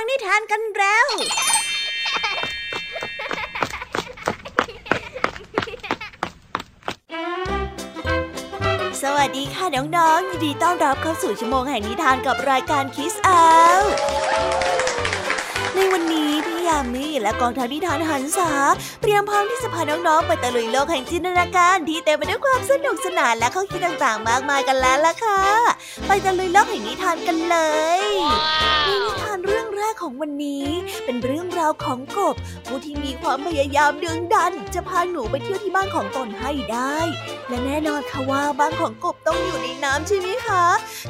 ฟังนิทานกันแล้ว สวัสดีค่ะน้องๆยินดีต้อนรับเข้าสู่ชั่วโมงแห่งนิทานกับรายการคิสอาในวันนี้พี่ยามีและกองทัพนิทานหันษาเตรียมพร้อมที่จะพาน้องๆไปตะลุยโลกแห่งจินตนาการที่เต็มไปด้วยความสนุกสนานและข้อคิดต่างๆ มากมายกันแล้วล่ะค่ะ ไปตะลุยโลกแห่งนิทานกันเลยในนิท กของวันนี้ เป็นเรื่องราวของกบ ผู้ที่มีความพยายามดึงดัน จะพาหนูไปเที่ยวที่บ้านของตนให้ได้ และแน่นอนค่ะว่าบ้านของกบต้องอยู่ในน้ำใช่ไหมคะ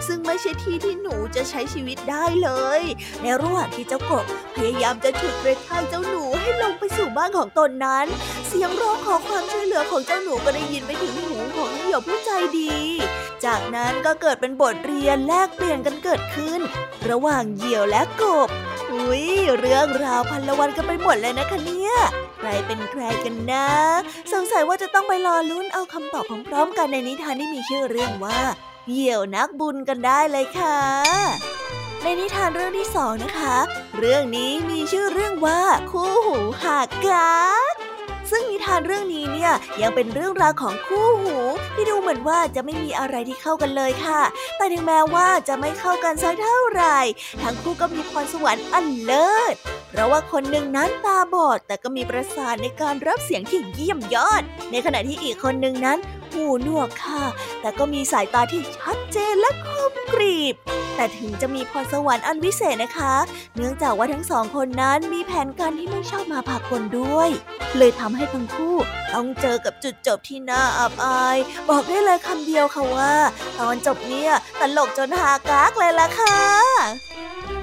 ซึ่งไม่ใช่ที่ที่หนูจะใช้ชีวิตได้เลย ในระหว่างที่เจ้ากบ พยายามจะฉุดกระชากเจ้าหนูให้ลงไปสู่บ้านของตนนั้น เสียงร้องขอความช่วยเหลือของเจ้าหนูก็ได้ยินไปถึงหูของเหยี่ยวผู้ใจดี จากนั้นก็เกิดเป็นบทเรียนแลกเปลี่ยนกันเกิดขึ้น ระหว่างเหยี่ยวและกบ อุ้ยเรื่องราวพันละวันกันไปหมดเลยนะคะเนี่ย ใครเป็นใครกันนะ สงสัยว่าจะต้องไปรอลุ้นเอาคำตอบของพร้อมกันในนิทานที่มีชื่อเรื่องว่า เหยี่ยวนักบุญกันได้เลยค่ะ ในนิทานเรื่องที่สองนะคะ เรื่องนี้มีชื่อเรื่องว่าคู่หูหากกัน ซึ่งนิทานเรื่องนี้เนี่ยยังเป็นเรื่องราวของคู่หูที่ดูเหมือนว่าจะไม่มีอะไรที่เข้ากันเลยค่ะ แต่ถึงแม้ว่าจะไม่เข้ากันสักเท่าไหร่ ทั้งคู่ก็มีพรสวรรค์อันเลิศ เพราะว่าคนหนึ่งนั้นตาบอด แต่ก็มีประสาทในการรับเสียงที่เยี่ยมยอด ในขณะที่อีกคนหนึ่งนั้นหูหนวกค่ะ แต่ก็มีสายตาที่ชัดเจนและคมกรีบแต่ถึงจะมีพรสวรรค์อันวิเศษนะคะ เนื่องจากว่าทั้งสองคนนั้นมีแผนการที่ไม่ชอบมาพากลด้วย เลยทำให้ทั้งคู่ต้องเจอกับจุดจบที่น่าอับอาย บอกได้เลยคำเดียวค่ะว่า ตอนจบเนี่ยตลกจนหากากเลยล่ะค่ะ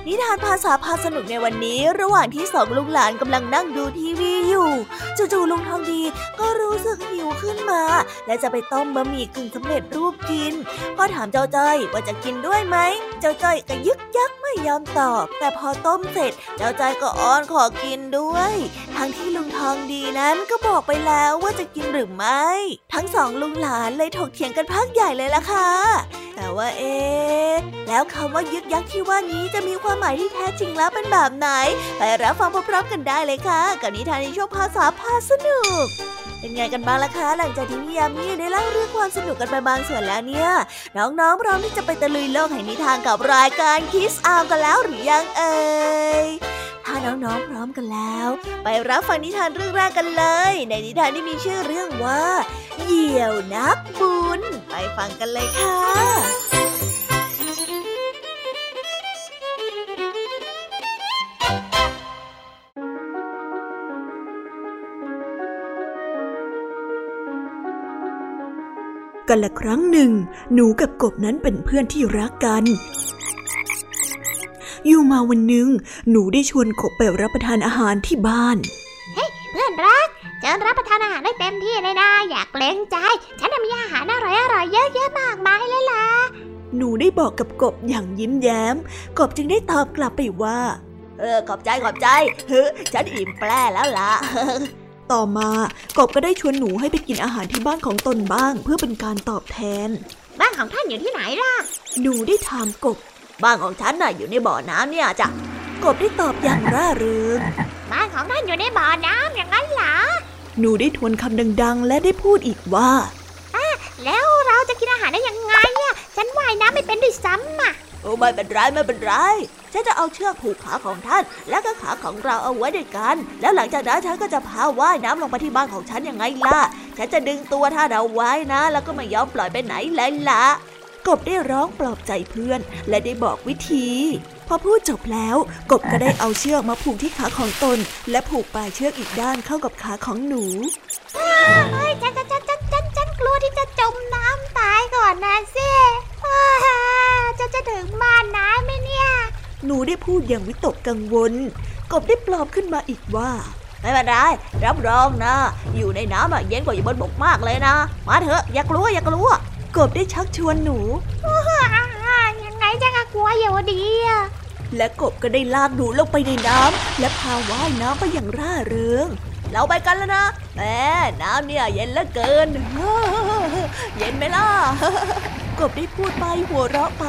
นิทานภาษาพาสนุกในวันนี้ ระหว่างที่สองลุงหลานกำลังนั่งดูทีวีอยู่จู่ๆลุงทองดีก็รู้สึกหิวขึ้นมา และจะไปต้มบะหมี่กึ่งสำเร็จรูปกินพ่อถามเจ้าจ้อยว่าจะกินด้วยไหมเจ้าจ้อยก็ยึกยักไม่ยอมตอบ แต่พอต้มเสร็จ เจ้าจ้อยก็อ้อนขอกินด้วย ทั้งที่ลุงทองดีนั้นก็บอกไปแล้วว่าจะกินหรือไม่ ทั้งสองลุงหลานเลยถกเถียงกันพักใหญ่เลยล่ะค่ะแต่ว่าเอ๊ะแล้วคำว่ายึกยักที่ว่านี้จะมีความความหมายที่แท้จริงแล้วเป็นแบบไหน ไปรับฟังพร้อมๆกันได้เลยค่ะ กับนิทานในช่วงภาษาพาสนุกเป็นไงกันบ้างล่ะคะหลังจากที่พี่ยามีได้เล่าเรื่องความสนุกกันไปบางส่วนแล้วเนี่ย น้องๆพร้อมที่จะไปตะลุยโลกแห่งนิทานกับรายการคิสอากันแล้วหรือยังเอ่ยถ้าน้องๆพร้อมกันแล้ว ไปรับฟังนิทานเรื่องแรกกันเลย ในนิทานที่มีชื่อเรื่องว่า เหยี่ยวนักบุญไปฟังกันเลยค่ะ กันละครั้งหนึ่ง หนูกับกบนั้นเป็นเพื่อนที่รักกัน อยู่มาวันหนึ่ง หนูได้ชวนกบไปรับประทานอาหารที่บ้านเพื่อนรักเชิญรับประทานอาหารได้เต็มที่เลยนะอยากเกรงใจ ฉันน่ะมีอาหารอร่อยอร่อยๆเยอะแยะมากมายเลยล่ะ หนูได้บอกกับกบอย่างยิ้มแย้ม กบจึงได้ตอบกลับไปว่า เออขอบใจขอบใจเฮ้ฉันอิ่มแปร่แล้วล่ะ ต่อมากบก็ได้ชวนหนูให้ไปกินอาหารที่บ้านของตนบ้าง เพื่อเป็นการตอบแทน บ้านของท่านอยู่ที่ไหนล่ะ หนูได้ถามกบ บ้านของฉันน่ะอยู่ในบ่อน้ำเนี่ยจ้ะ กบได้ตอบอย่างร่าเริง บ้านของท่านอยู่ในบ่อน้ำอย่างนั้นเหรอ หนูได้ทวนคำดัง ๆ และได้พูดอีกว่า แล้วเราจะกินอาหารได้ยังไงอะ ฉันว่ายน้ำไม่เป็นด้วยซ้ำอะโอ้ ไม่เป็นไรไม่เป็นไรฉันจะเอาเชือกผูกขาของท่าน และก็ขาของเราเอาไว้ด้วยกัน แล้วหลังจากนั้นฉันก็จะพาว่ายน้ำลงไปที่บ้านของฉันยังไงล่ะ ฉันจะดึงตัวถ้านเราไว้นะ แล้วก็ไม่ยอมปล่อยไปไหนเลยล่ะกบได้ร้องปลอบใจเพื่อน และได้บอกวิธีพอพูดจบแล้วกบก็ได้เอาเชือกมาผูกที่ขาของตน และผูกปลายเชือกอีกด้านเข้ากับขาของหนูฮ้ยฉันฉันฉันฉันฉันฉัน กลัวที่จะจมน้ำตายก่อนนะสิอ้าจะจะถึงบ้านน้ำไหมเนี่ย หนูได้พูดอย่างวิตกกังวล กบได้ปลอบขึ้นมาอีกว่า ไม่เป็นไรรับรองนะ อยู่ในน้ำอะเย็นกว่าอยู่บนบกมากเลยนะ มาเถอะอย่ากลัวอย่ากลัว กบได้ชักชวนหนูอ่ายังไงจะกกลัวอยู่ดีอะและกบก็ได้ลากหนูลงไปในน้ำและพาว่ายน้ำไปอย่างร่าเริง เราไปกันแล้วนะแหมน้ำเนี่ยเย็นเหลือเกิน เย็นไหมล่ะกบได้พูดไปหัวเราะไป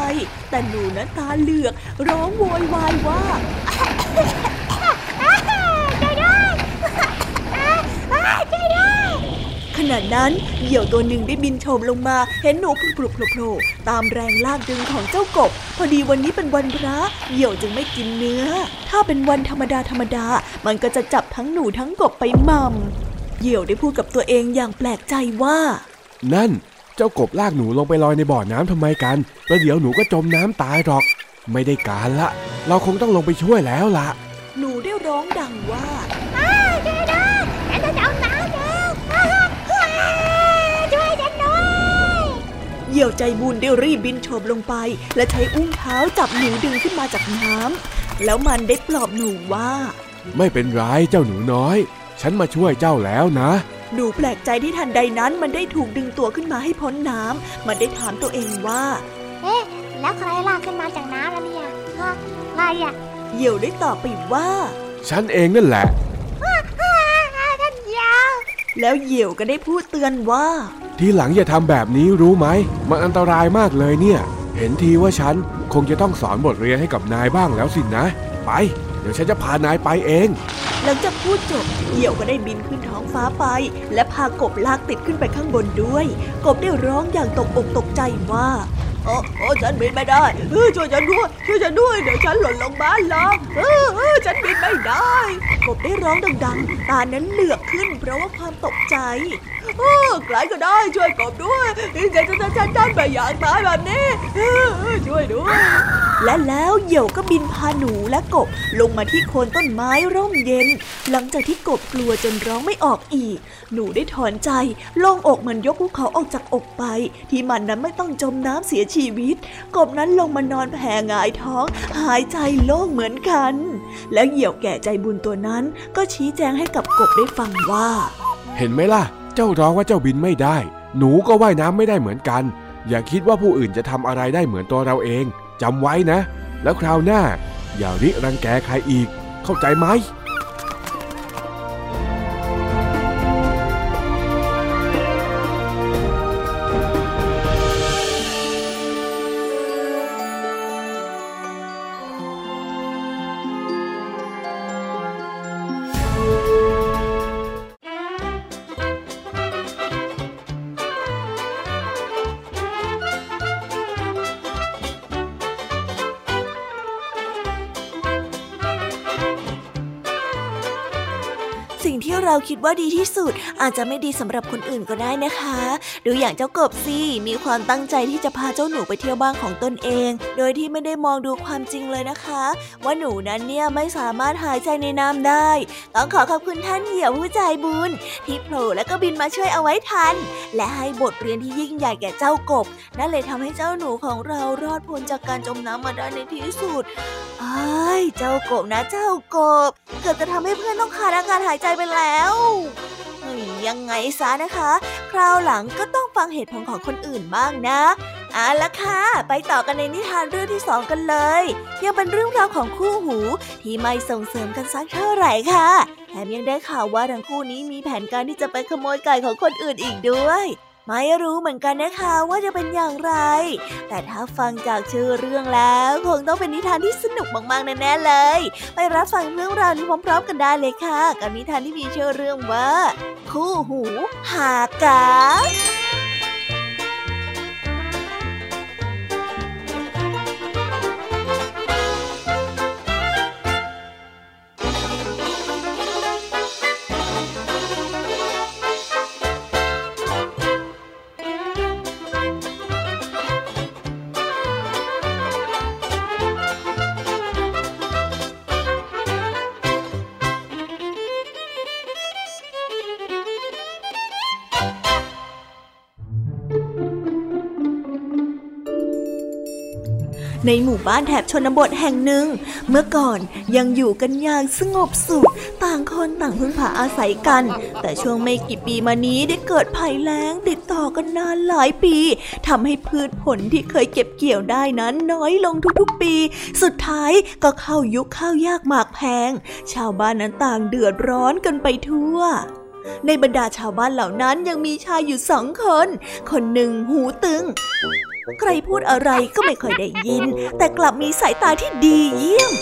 แต่หนูนั้นตาเหลือก ร้องโวยวายว่าใจด้วยใจด้วย ขณะนั้นเหยี่ยวตัวหนึ่งได้บินโฉบลงมา เห็นหนูพลุบๆโผล่ๆตามแรงลากดึงของเจ้ากบ พอดีวันนี้เป็นวันพระเหยี่ยวจึงไม่กินเนื้อ ถ้าเป็นวันธรรมดาธรรมดา มันก็จะจับทั้งหนูทั้งกบไปหม่ำเหยี่ยวได้พูดกับตัวเองอย่างแปลกใจว่า นั่นเจ้ากบลากหนูลงไปลอยในบ่อน้ำทำไมกันแล้วเดี๋ยวหนูก็จมน้ำตายหรอก ไม่ได้การละ เราคงต้องลงไปช่วยแล้วล่ะหนูได้ร้องดังว่า ช่วยด้วยฉันจะเอาน้ำแล้วช่วยฉันด้วย เหยี่ยวใจบุญได้รีบบินโฉบลงไป และใช้อุ้งเท้าจับหนูดึงขึ้นมาจากน้ำแล้วมันได้ปลอบหนูว่า ไม่เป็นไรเจ้าหนูน้อย ฉันมาช่วยเจ้าแล้วนะ หนูแปลกใจที่ทันใดนั้นมันได้ถูกดึงตัวขึ้นมาให้พ้นน้ำมันได้ถามตัวเองว่า เอ๊ะแล้วใครลากขึ้นมาจากน้ำแล้วเนี่ยฮะใครอะเหยี่ยวได้ตอบไปว่า ฉันเองนั่นแหละท่านยาว แล้วเหยี่ยวก็ได้พูดเตือนว่า ทีหลังอย่าทำแบบนี้รู้ไหม มันอันตรายมากเลยเนี่ย เห็นทีว่าฉันคงจะต้องสอนบทเรียนให้กับนายบ้างแล้วสินะ ไป เดี๋ยวฉันจะพานายไปเอง หลังจากพูดจบเหยี่ยวก็ได้บินขึ้นท้องฟ้าไป และพากบลากติดขึ้นไปข้างบนด้วย กบได้ร้องอย่างตกอกตกใจว่าโอ้โอ้ฉันบินไม่ได้เออช่วยฉันด้วย ช่วยฉันด้วย เดี๋ยวฉันหล่นลงมาแล้วเออเออฉันบินไม่ได้ กบได้ร้องดังๆ ตานั้นเหลือกขึ้นเพราะว่าความตกใจออใครก็ได้ช่วยกบด้วยฉันฉันฉันฉันฉันไม่อยากตายแบบนี้ ช่วยด้วย และแล้วเหยี่ยวก็บินพาหนูและกบลงมาที่โคนต้นไม้ร่มเย็น หลังจากที่กบกลัวจนร้องไม่ออกอีก หนูได้ถอนใจโล่งอกมือนยกภูเขาออกจากอกไป ที่มันนั้นไม่ต้องจมน้ำเสียชีวิต กบนั้นลงมานอนแผ่หงายท้อง หายใจโล่งเหมือนกัน แล้วเหยี่ยวแก่ใจบุญตัวนั้นก็ชี้แจงให้กับกบได้ฟังว่า เห็นไหมล่ะ เจ้าร้องว่าเจ้าบินไม่ได้ หนูก็ว่ายน้ำไม่ได้เหมือนกัน อย่าคิดว่าผู้อื่นจะทำอะไรได้เหมือนตัวเราเองจำไว้นะ แล้วคราวหน้า อย่าริรังแกใครอีก เข้าใจไหม ดว่าดีที่สุด อาจจะไม่ดีสำหรับคนอื่นก็ได้นะคะ ดูอย่างเจ้ากบสิมีความตั้งใจที่จะพาเจ้าหนูไปเที่ยวบ้านของตนเอง โดยที่ไม่ได้มองดูความจริงเลยนะคะ ว่าหนูนั้นเนี่ยไม่สามารถหายใจในน้ำได้ ต้องขอขอบคุณท่านเหยี่ยวผู้ใจบุญ ที่โผล่และก็บินมาช่วยเอาไว้ทัน และให้บทเรียนที่ยิ่งใหญ่แก่เจ้ากบ นั่นเลยทำให้เจ้าหนูของเรารอดพ้นจากการจมน้ำมาได้ในที่สุดอ้ยเจ้ากบนะเจ้ากบ เกือบจะทำให้เพื่อนต้องขาดอากาศหายใจไปแล้วยังไงซะนะคะ คราวหลังก็ต้องฟังเหตุผลของคนอื่นบ้างนะเอาละค่ะ ไปต่อกันในนิทานเรื่องที่สองกันเลย ยังเป็นเรื่องราวของคู่หูที่ไม่ส่งเสริมกันสักเท่าไหร่ค่ะแถมยังได้ข่าวว่าทั้งคู่นี้มีแผนการที่จะไปขโมยไก่ของคนอื่นอีกด้วย ไม่รู้เหมือนกันนะคะว่าจะเป็นอย่างไร แต่ถ้าฟังจากชื่อเรื่องแล้วคงต้องเป็นนิทานที่สนุกมากๆแน่ๆเลย ไปรับฟังเรื่องราวนี้พร้อมๆกันได้เลยค่ะ กับนิทานที่มีชื่อเรื่องว่า คู่หูหากา ในหมู่บ้านแถบชนบทแห่งหนึ่ง เมื่อก่อนยังอยู่กันอย่างสงบสุข ต่างคนต่างพึ่งพาอาศัยกัน แต่ช่วงไม่กี่ปีมานี้ได้เกิดภัยแล้งติดต่อกันนานหลายปีทำให้พืชผลที่เคยเก็บเกี่ยวได้นั้นน้อยลงทุกๆปี สุดท้ายก็เข้ายุคข้าวยากหมากแพง ชาวบ้านนั้นต่างเดือดร้อนกันไปทั่วในบรรดาชาวบ้านเหล่านั้นยังมีชายอยู่สองคน คนหนึ่งหูตึง ใครพูดอะไรก็ไม่ค่อยได้ยิน แต่กลับมีสายตาที่ดีเยี่ยม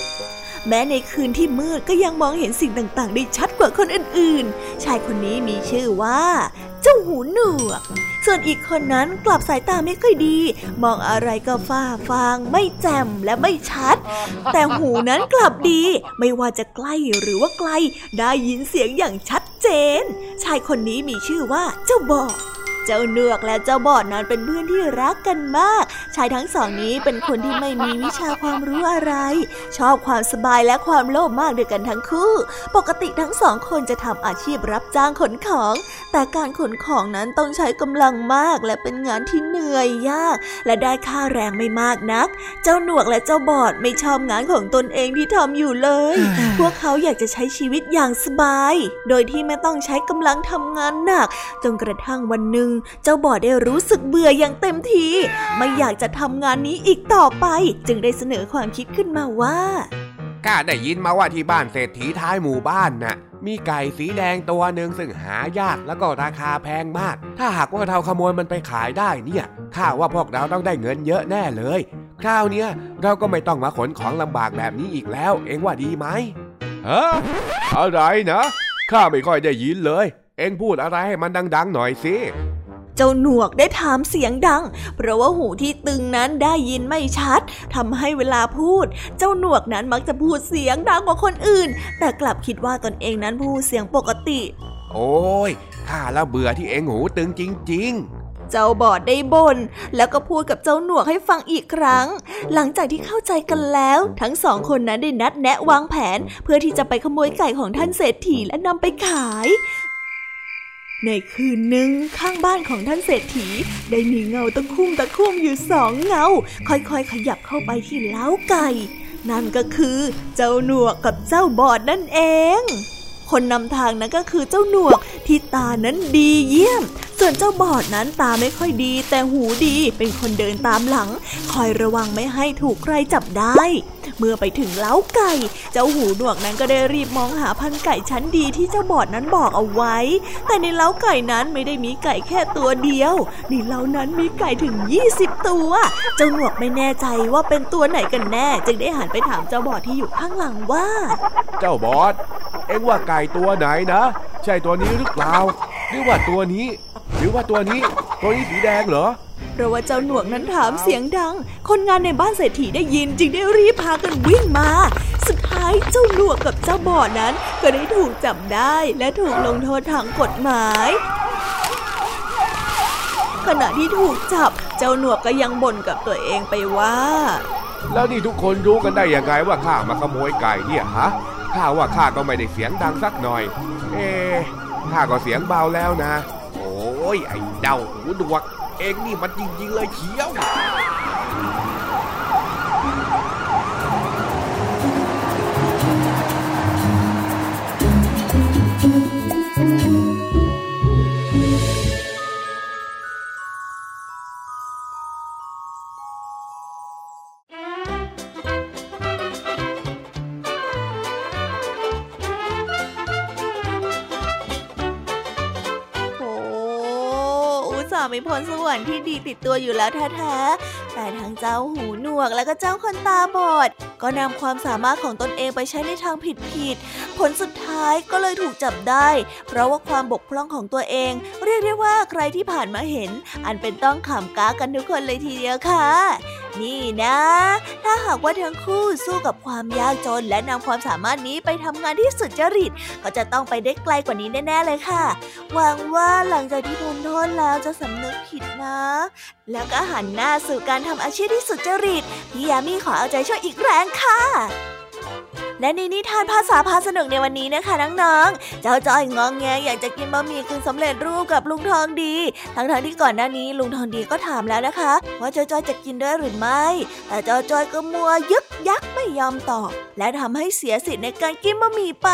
แม้ในคืนที่มืดก็ยังมองเห็นสิ่งต่างๆ ได้ชัดกว่าคนอื่นๆ ชายคนนี้มีชื่อว่า เจ้าหูหนวก ส่วนอีกคนนั้นกลับสายตาไม่ค่อยดี มองอะไรก็ฟ้าฟาง ไม่แจ่มและไม่ชัด แต่หูนั้นกลับดี ไม่ว่าจะใกล้หรือว่าไกล ได้ยินเสียงอย่างชัดเจน ชายคนนี้มีชื่อว่าเจ้าบอก เจ้าเนือกและเจ้าบอดนั้นเป็นเพื่อนที่รักกันมาก ชายทั้งสองนี้เป็นคนที่ไม่มีวิชาความรู้อะไร ชอบความสบายและความโลภมากด้วยกันทั้งคู่ ปกติทั้งสองคนจะทำอาชีพรับจ้างขนของ แต่การขนของนั้นต้องใช้กำลังมากและเป็นงานที่เหนื่อยยาก และได้ค่าแรงไม่มากนัก เจ้าหนวกและเจ้าบอดไม่ชอบงานของตนเองที่ทำอยู่เลย พวกเขาอยากจะใช้ชีวิตอย่างสบาย โดยที่ไม่ต้องใช้กำลังทำงานหนัก จนกระทั่งวันหนึ่งเจ้าบอดได้รู้สึกเบื่ออย่างเต็มที ไม่อยากจะทำงานนี้อีกต่อไป จึงได้เสนอความคิดขึ้นมาว่าข้าได้ยินมาว่าที่บ้านเศรษฐีท้ายหมู่บ้านน่ะ มีไก่สีแดงตัวหนึ่งซึ่งหายากแล้วก็ราคาแพงมาก ถ้าหากว่าเราขโมยมันไปขายได้เนี่ยข้าว่าพวกเราต้องได้เงินเยอะแน่เลย คราวนี้เราก็ไม่ต้องมาขนของลำบากแบบนี้อีกแล้ว เอ็งว่าดีไหมฮะอะไรนะข้าไม่ค่อยได้ยินเลย เอ็งพูดอะไรให้มันดัง ๆ หน่อยสิ เจ้าหนวกได้ถามเสียงดัง เพราะว่าหูที่ตึงนั้นได้ยินไม่ชัดทำให้เวลาพูด เจ้าหนวกนั้นมักจะพูดเสียงดังกว่าคนอื่น แต่กลับคิดว่าตนเองนั้นพูดเสียงปกติ โอ้ยข้าละเบื่อที่เองหูตึงจริง ๆเจ้าบอดได้บน่นแล้วก็พูดกับเจ้าหนวกให้ฟังอีกครั้ง หลังจากที่เข้าใจกันแล้ว ทั้งสองคนนั้นได้นัดแนะวางแผน เพื่อที่จะไปขโมยไก่ของท่านเศรษฐีและนำไปขาย ในคืนหนึ่งข้างบ้านของท่านเศรษฐี ได้มีเงาตะคุ่มตะคุ่มอยู่สองเงา ค่อยๆ ขยับเข้าไปที่เล้าไก่ นั่นก็คือเจ้าหนวกกับเจ้าบอดนั่นเอง คนนำทางนั้นก็คือเจ้าหนวกที่ตานั้นดีเยี่ยม ส่วนเจ้าบอดนั้นตาไม่ค่อยดี แต่หูดีเป็นคนเดินตามหลัง คอยระวังไม่ให้ถูกใครจับได้ เมื่อไปถึงเล้าไก่ เจ้าหูหนวกนั้นก็ได้รีบมองหาพันไก่ชั้นดีที่เจ้าบอดนั้นบอกเอาไว้ แต่ในเล้าไก่นั้นไม่ได้มีไก่แค่ตัวเดียว ในเล้านั้นมีไก่ถึง 20 ตัว เจ้าหนวกไม่แน่ใจว่าเป็นตัวไหนกันแน่ จึงได้หันไปถามเจ้าบอดที่อยู่ข้างหลังว่า เจ้าบอดเอ็งว่าไก่ตัวไหนนะ ใช่ตัวนี้หรือเปล่าหรือว่าตัวนี้ หรือว่าตัวนี้ ตัวนี้สีแดงเหรอ เพราะว่าเจ้าหนวกนั้นถามเสียงดัง คนงานในบ้านเศรษฐีได้ยินจึงได้รีบพากันวิ่งมา สุดท้ายเจ้าหนวกกับเจ้าบ่อนั้น ก็ได้ถูกจับได้และถูกลงโทษทางกฎหมายขณะที่ถูกจับ เจ้าหนวกก็ยังบ่นกับตัวเองไปว่า แล้วนี่ทุกคนรู้กันได้ยังไงว่าข้ามาขโมยไก่เนี่ยฮะข้าว่าข้าก็ไม่ได้เสียงดังสักหน่อย เอ๊ข้าก็เสียงเบาแล้วนะ โอ้ยไอ้เดาหูดวก เองนี่มันจริงๆเลยเขียว มีพรสวรรค์ที่ดีติดตัวอยู่แล้วแท้ๆ แต่ทั้งเจ้าหูหนวกและก็เจ้าคนตาบอด ก็นำความสามารถของตนเองไปใช้ในทางผิดๆ ผลสุดท้ายก็เลยถูกจับได้ เพราะว่าความบกพร่องของตัวเอง เรียกได้ว่าใครที่ผ่านมาเห็น อันเป็นต้องขำก้ากันทุกคนเลยทีเดียวค่ะ นี่นะ ถ้าหากว่าทั้งคู่สู้กับความยากจนและนำความสามารถนี้ไปทำงานที่สุดจริต ก็จะต้องไปได้ไกลกว่านี้แน่ๆเลยค่ะ หวังว่าหลังจากที่พ้นโทษแล้วจะสำนึกผิดนะ แล้วก็หันหน้าสู่การทำอาชีพที่สุดจริต พี่ยามีขอเอาใจช่วยอีกแรงค่ะและในนิทานภาษาพาสนุกในวันนี้นะคะน้องๆ เจ้าจ้อยงองแงอยากจะกินบะหมี่กึ่งสำเร็จรูปกับลุงทองดี ทั้งๆที่ก่อนหน้านี้ลุงทองดีก็ถามแล้วนะคะ ว่าเจ้าจ้อยจะกินด้วยหรือไม่ แต่เจ้าจ้อยก็มัวยึกยักไม่ยอมตอบ และทำให้เสียสิทธิ์ในการกินบะหมี่ไป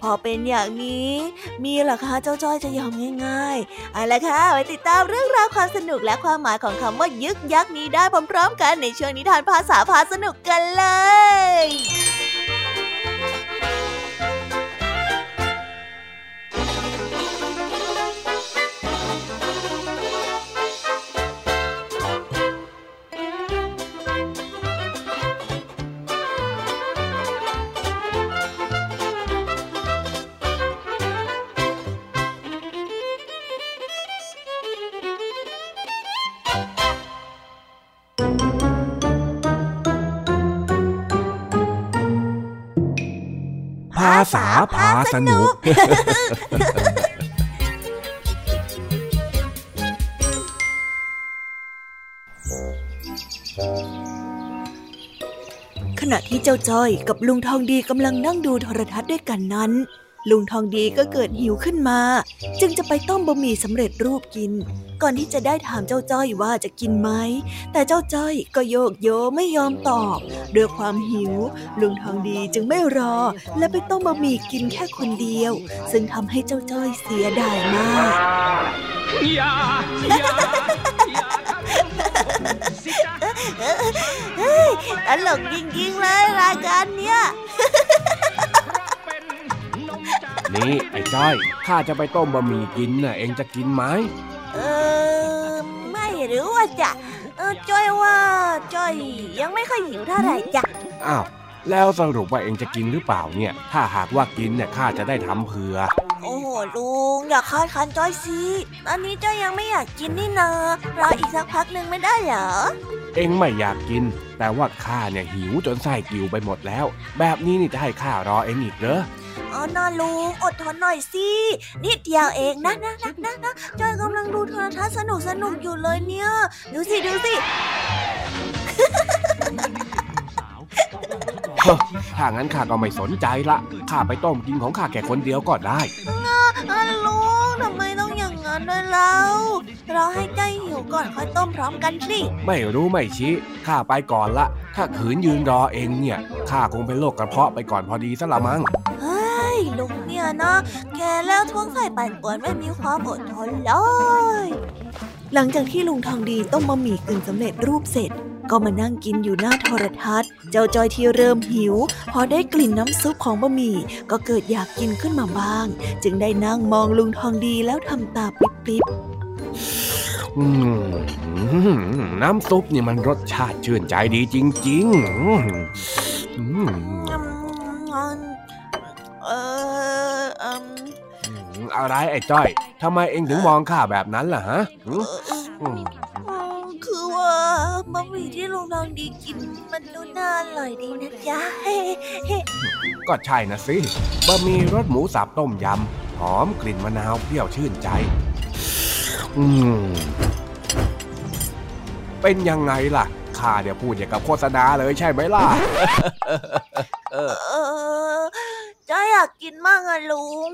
พอเป็นอย่างนี้ มีหรอคะเจ้าจ้อยจะยอมง่ายๆเอาละค่ะไปติดตามเรื่องราวความสนุกและความหมายของคำว่ายึกยักนี้ได้พร้อมๆ กันในช่วงนิทานภาษาพาสนุกกันเลย ษาพาสนุก ขณะที่เจ้าจ้อยกับลุงทองดีกำลังนั่งดูโทรทัศน์ด้วยกันนั้น ลุงทองดีก็เกิดหิวขึ้นมา จึงจะไปต้มบะหมี่สำเร็จรูปกิน ก่อนที่จะได้ถามเจ้าจ้อยว่าจะกินไหม แต่เจ้าจ้อยก็โยกโยไม่ยอมตอบด้วยความหิว ลุงทองดีจึงไม่รอ และไปต้มบะหมี่กินแค่คนเดียว ซึ่งทำให้เจ้าจ้อยเสียดายมากอย่าอย่าอย่าทำผมสิจ๊ะตลกจริงๆเลยรายการเนี้ยเป็นนมจาก นี่ไอ้จ้อยข้าจะไปต้มบะหมี่กินน่ะเองจะกินไหมเออไม่รู้ว่าจะเออจ้อยว่าจ้อยยังไม่ค่อยหิวเท่าไหร่จ้ะอ้าวแล้วสรุปว่าเองจะกินหรือเปล่าเนี่ย ถ้าหากว่ากินเนี่ยข้าจะได้ทำเผื่อ โอ้โหลุงอย่าคาดคันจ้อยสิตอนนี้จ้อยยังไม่อยากกินนี่นารออีกสักพักหนึ่งไม่ได้เหรอเองไม่อยากกิน แต่ว่าข้าเนี่ยหิวจนไส้กิ่วไปหมดแล้ว แบบนี้นี่จะให้ข้ารอเองอีกเหรอ อ๋อนาลุงอดทนหน่อยสินิดเดียวเองนะนะนะนะนะจ้อยกำลังดูโทรทัศน์สนุกสนุกอยู่เลยเนี่ย ดูสิดูสิเฮ้อถ้างั้นข้าก็ไม่สนใจละข้าไปต้มกินของข้าแค่คนเดียวก็ได้อาลุงทำไมต้องอย่างนั้นด้วยเล่าเราให้ใจหิวก่อนค่อยต้มพร้อมกันสิ ไม่รู้ไม่ชี้ข้าไปก่อนละ ถ้าขืนยืนรอเองเนี่ยข้าคงเป็นโรคกระเพาะไปก่อนพอดีซะละมั้งเฮ้ย ลุงเนี่ยนะแกแล้วท้วงไข่ปั่นป่วนไม่มีความอดทนเลย หลังจากที่ลุงทองดีต้มบะหมี่กึ่งสำเร็จรูปเสร็จ ก็มานั่งกินอยู่หน้าโทรทัศน์ เจ้าจอยที่เริ่มหิว พอได้กลิ่นน้ำซุปของบะหมี่ก็เกิดอยากกินขึ้นมาบ้าง จึงได้นั่งมองลุงทองดีแล้วทำตาปิ๊บอืมน้ำซุปนี่มันรสชาติชื่นใจดีจริง ๆ อะไรไอ้จ้อยทำไมเองถึงมองข้าแบบนั้นล่ะฮะหืมอืมคือว่าบะหมี่ที่ลุงทองดีกิน มันดูน่าอร่อยดีนะจ๊ะก็ใช่นะสิบะหมี่รสหมูสับต้มยำหอมกลิ่นมะนาวเปรี้ยวชื่นใจ อืมเป็นยังไงล่ะข้าเดี๋ยวพูดอย่างกับโฆษณาเลยใช่ไหมล่ะเออจ้าอยากกินมากอะลุง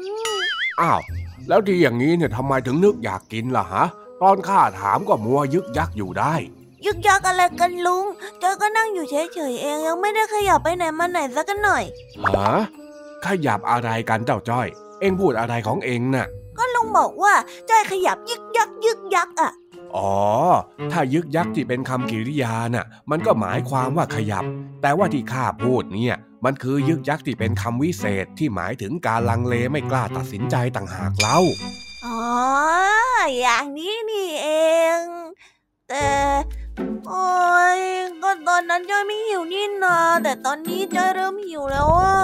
อ้าว แล้วดีอย่างนี้เนี่ยทำไมถึงนึกอยากกินล่ะฮะ ตอนข้าถามก็มัวยึกยักอยู่ได้ ยึกยักอะไรกันลุงจ้อยก็นั่งอยู่เฉยๆเองยังไม่ได้ขยับไปไหนมาไหนสักหน่อยฮะขยับอะไรกันเจ้าจ้อย เอ็งพูดอะไรของเอ็งน่ะ ก็ลุงบอกว่าจ้อยขยับยึกยักยึกยักอะ อ๋อ ถ้ายึกยักที่เป็นคำกริยาน่ะ มันก็หมายความว่าขยับ แต่ว่าที่ข้าพูดเนี่ย มันคือยึกยักที่เป็นคำวิเศษที่หมายถึงการลังเลไม่กล้าตัดสินใจต่างหากเล่า อ๋อ อย่างนี้นี่เอง แต่โอ้ยก็ตอนนั้นจ้อยไม่หิวนี่นาแต่ตอนนี้จ้อยเริ่มหิวแล้วอะ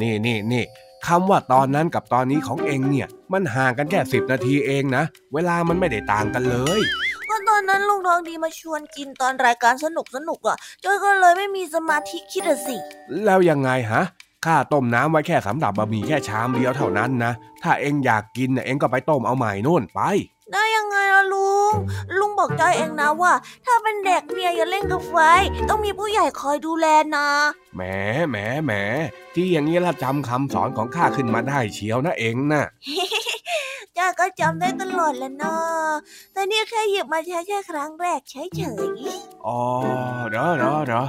นี่นี่นี่ คำว่าตอนนั้นกับตอนนี้ของเอ็งเนี่ย มันห่างกันแค่สิบนาทีเองนะ เวลามันไม่ได้ต่างกันเลยก็ตอนนั้นลุงทองดีมาชวนกินตอนรายการสนุกสนุกๆอะจ้อยก็เลยไม่มีสมาธิคิดอะสิ แล้วยังไงฮะข้าต้มน้ำไว้แค่สำหรับบะหมี่แค่ชามเดียวเท่านั้นนะ ถ้าเอ็งอยากกินน่ะเอ็งก็ไปต้มเอาใหม่นู่นไป ง ลุงบอกจ้อยเองนะว่า ถ้าเป็นเด็กเนี่ยอย่าเล่นกับไฟ ต้องมีผู้ใหญ่คอยดูแลนะแหมแหมแหมที่อย่างนี้ละจำคำสอนของข้าขึ้นมาได้เชียวนะเอ็งน่ะจ้อยก็จำได้ตลอดแหล้วนะแต่นี่แค่หยิบมาใช้แค่ครั้งแรกเฉยๆอ๋อเด้อเด้อเด้อ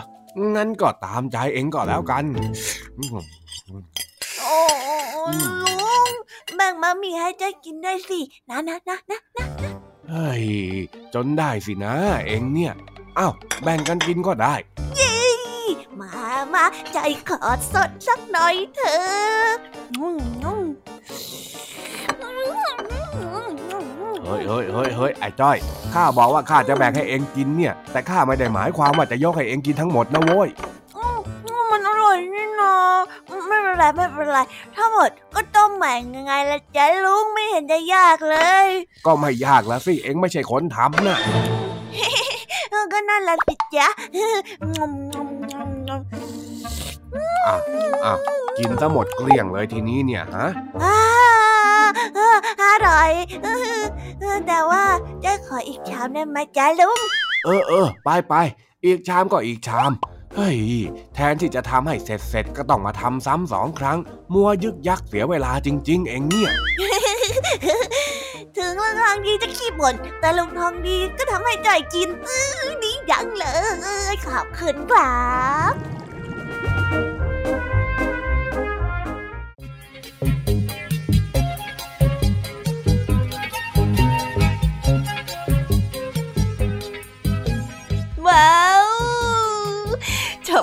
งั้นก็ตามใจเอ็งก็แล้วกันอืมโอ้ลุงแบ่งมามีให้จ้อยกินได้สิ นะนะนะนะ เฮ้ย จนได้สินะ เอ็งเนี่ยอ้าวแบ่งกันกินก็ได้มามาใจขอสดสักหน่อยเถอะอืมอืมเฮ้ยเฮ้ยเฮ้ยเฮ้ยไอ้จ้อย ข้าบอกว่าข้าจะแบ่งให้เอ็งกินเนี่ย แต่ข้าไม่ได้หมายความว่าจะยกให้เอ็งกินทั้งหมดนะโว้ย เป็นไรไม่เป็นไรทั้งหมดก็ต้มใหม่ยังไงละจ๊ะลุงไม่เห็นจะยากเลย ก็ไม่ยากแล้วสิเอ็งไม่ใช่คนทำนะเออก็นั่นแหละสิจ๊ะอะอะกินซะหมดเกลี้ยงเลยทีนี้เนี่ยฮะอ่าเอออร่อยเออเออแต่ว่าจะขออีกชามได้ไหมจ๊ะลุง เออเออไปไปอีกชามก็อีกชาม เฮ้ย แทนที่จะทำให้เสร็จเสร็จก็ต้องมาทำซ้ำสองครั้ง มัวยึกยักเสียเวลาจริง ๆ เองเนี่ย ถึงลุงทองดีจะขี้บ่นแต่ลุงทองดีก็ทำให้จ่อยกิน อื้อดีจังเลยขอบคุณครับ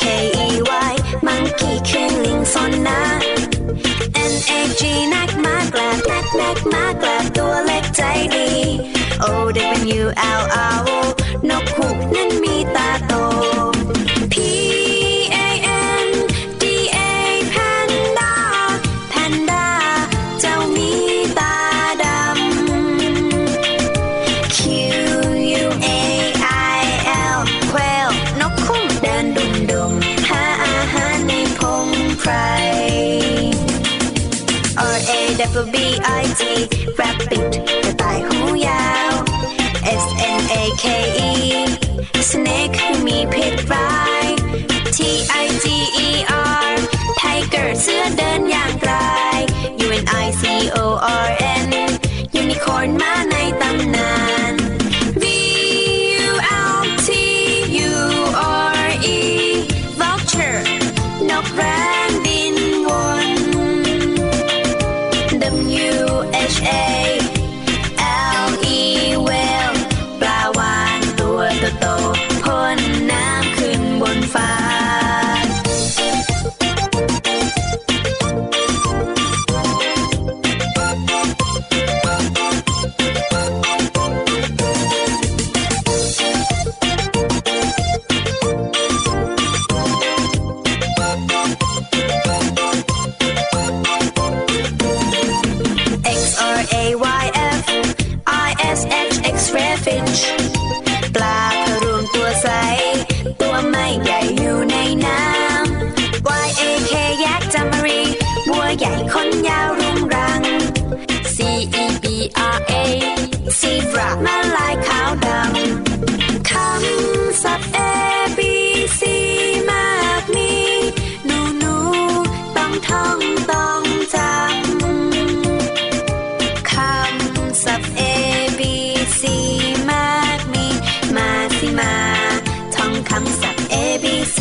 K E Y Monkey คืนลิงสนนะ N A G นักมากลับนักนักมากลับตัวเล็กใจดี O W L O ซีบรามลายขาวดำคำศัพท์ A B C มากมีหนูหนูต้องท่องต้องจำคำศัพท์ A B C มากมีมาสิมาท่องคำศัพท์ A B C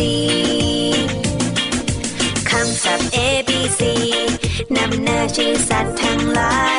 คำศัพท์ A B C นำหน้าชื่อสัตว์ทั้งหลาย